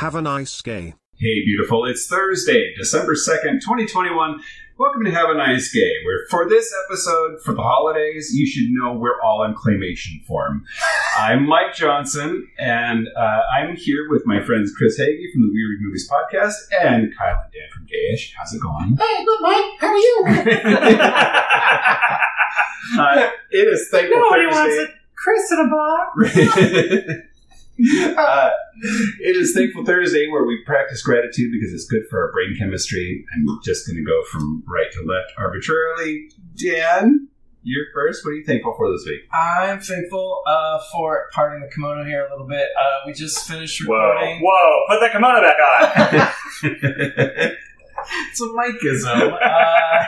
Have a nice day. Hey, beautiful. It's Thursday, December 2nd, 2021. Welcome to Have a Nice Gay, where for this episode, for the holidays, you should know we're all in claymation form. I'm Mike Johnson, and uh, I'm here with my friends Chris Hagee from the Weird Movies Podcast and Kyle and Dan from Gayish. How's it going? Hey, good Mike. How are you? uh, it is Thankful Nobody Thursday. wants a Chris in a box. uh, it is Thankful Thursday where we practice gratitude because it's good for our brain chemistry. I'm just going to go from right to left arbitrarily. Dan, you're first. What are you thankful for this week? I'm thankful uh, for parting the kimono here a little bit. Uh, we just finished Whoa, recording. whoa! Put that kimono back on. It's a Mikeism. uh,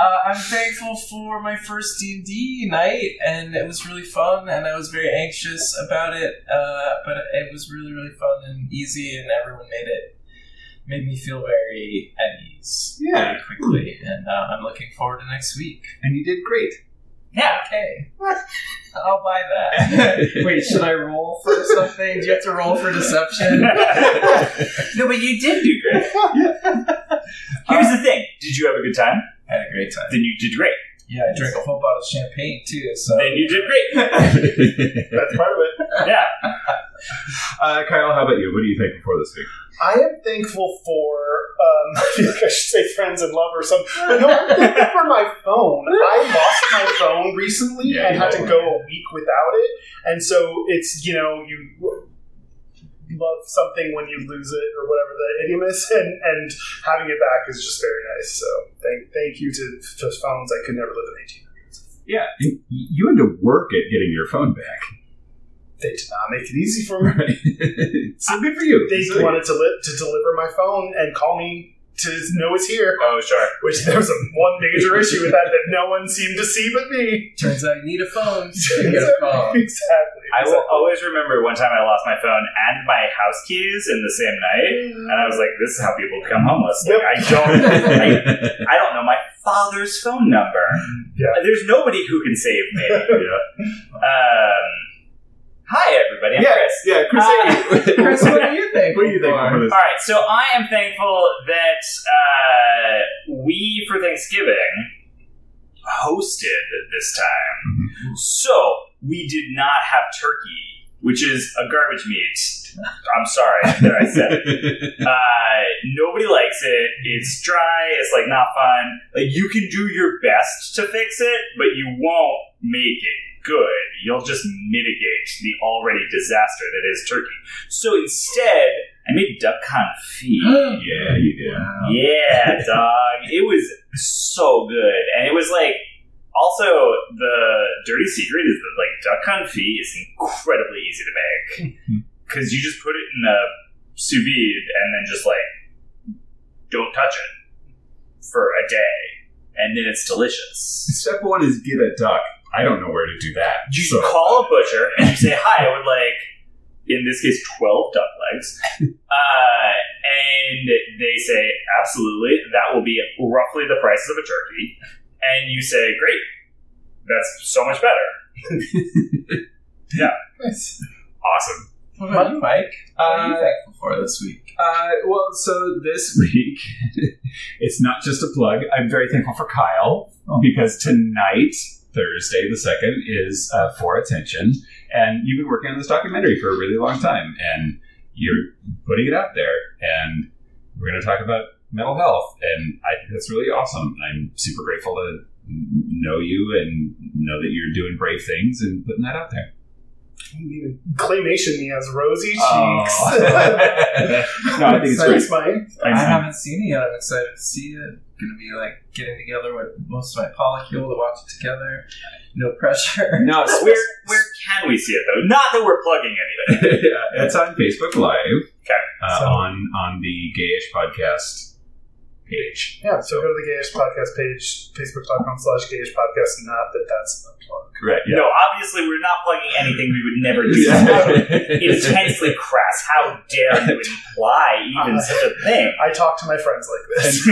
uh, I'm thankful for my first D and D night, and it was really fun. And I was very anxious about it, uh, but it was really, really fun and easy, and everyone made it made me feel very at ease Yeah. very quickly. And uh, I'm looking forward to next week. and you did great. Yeah, okay. I'll buy that. Wait, should I roll for something? Do you have to roll for deception? no, but you did do great. Here's the thing: Did you have a good time? I had a great time. Then you did great. Yeah, I drank a whole bottle of champagne too. So Then you did great. That's part of it. yeah. uh, Kyle, how about you? What are you thankful for this week? I am thankful for, um, I feel like I should say friends and love or something. But no, I'm thankful for my phone. I lost my phone recently Yeah, and had to go a week without it. And so it's, you know, you love something when you lose it or whatever the idiom is. And, and having it back is just very nice. So thank, thank you to, to phones. I could never live in 1800s. Yeah, and you had to work at getting your phone back. They did not make it easy for me. Right? so good for you. They So- wanted to, li- to deliver my phone and call me to know it's here. Oh, sure. Which there was a one major issue with that that no one seemed to see but me. turns out you need a phone. You get a phone. exactly. I will always remember one time I lost my phone and my house keys in the same night, and I was like, "This is how people become homeless." Like, Yep. I don't, I, I don't know my father's phone number. Yeah. There's nobody who can save me. yeah. Um, hi, everybody. I'm yeah, Chris. yeah, Chris. Uh, Chris, what do you think? What do you think? for for? this? All right, so I am thankful that uh, we, for Thanksgiving, hosted this time. So we did not have turkey, which is a garbage meat. I'm sorry that I said it. Uh, nobody likes it. It's dry. It's like not fun. Like you can do your best to fix it, but you won't make it good. You'll just mitigate the already disaster that is turkey. So instead, I made duck confit. yeah, you did. Yeah, dog. It was so good. And it was like also the dirty secret is that like duck confit is incredibly easy to make. Hmm. Cuz you just put it in a sous vide and then just like don't touch it for a day and then it's delicious. Step one is get a duck. I don't know where to do that. You So- call a butcher and you say, "Hi, I would like, in this case, twelve duck legs," uh, and they say, "Absolutely, that will be roughly the prices of a turkey." And you say, "Great, that's so much better." Yeah, nice. awesome. What about you, Mike? What are you Uh, thankful for this week? Uh, well, so this week, it's not just a plug. I'm very thankful for Kyle because tonight, Thursday the 2nd, is uh, For Attention. And you've been working on this documentary for a really long time. And you're putting it out there. And we're going to talk about mental health. And I think that's really awesome. I'm super grateful to know you and know that you're doing brave things and putting that out there. Even claymation me as rosy cheeks. Oh. no, I think it's great. Thanks, I haven't seen it yet. I'm excited to see it. Gonna be like getting together with most of my polycule to watch it together. No pressure. No, it's where where can we see it though? Not that we're plugging anything. yeah, it's on Facebook Live. Okay. Uh, So- on on the Gayish podcast page. Yeah, so go to the Gayish Podcast page, facebook.com slash Gayish Podcast. Not that that's a plug. Right. No, obviously we're not plugging anything we would never do. Yeah. Intensely crass. How dare you imply even Uh, such a thing? I talk to my friends like this.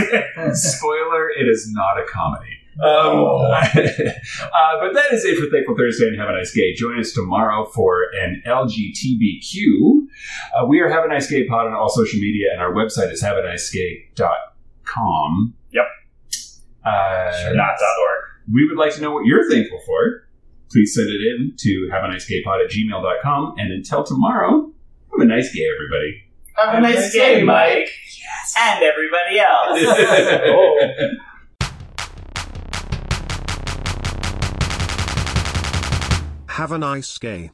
Spoiler: It is not a comedy. Um, Oh. uh, but that is it for Thankful Thursday and have a nice day. Join us tomorrow for an LGTBQ Uh, we are Have a Nice Gay Pod on all social media, and our website is haveanicegay.com. Yep. Uh, Not .org. we would like to know what you're thankful for. Please send it in to have a nice gay pod at gmail.com. And until tomorrow, have a nice gay, everybody. Have a nice day, Mike. And everybody else. Have a nice gay.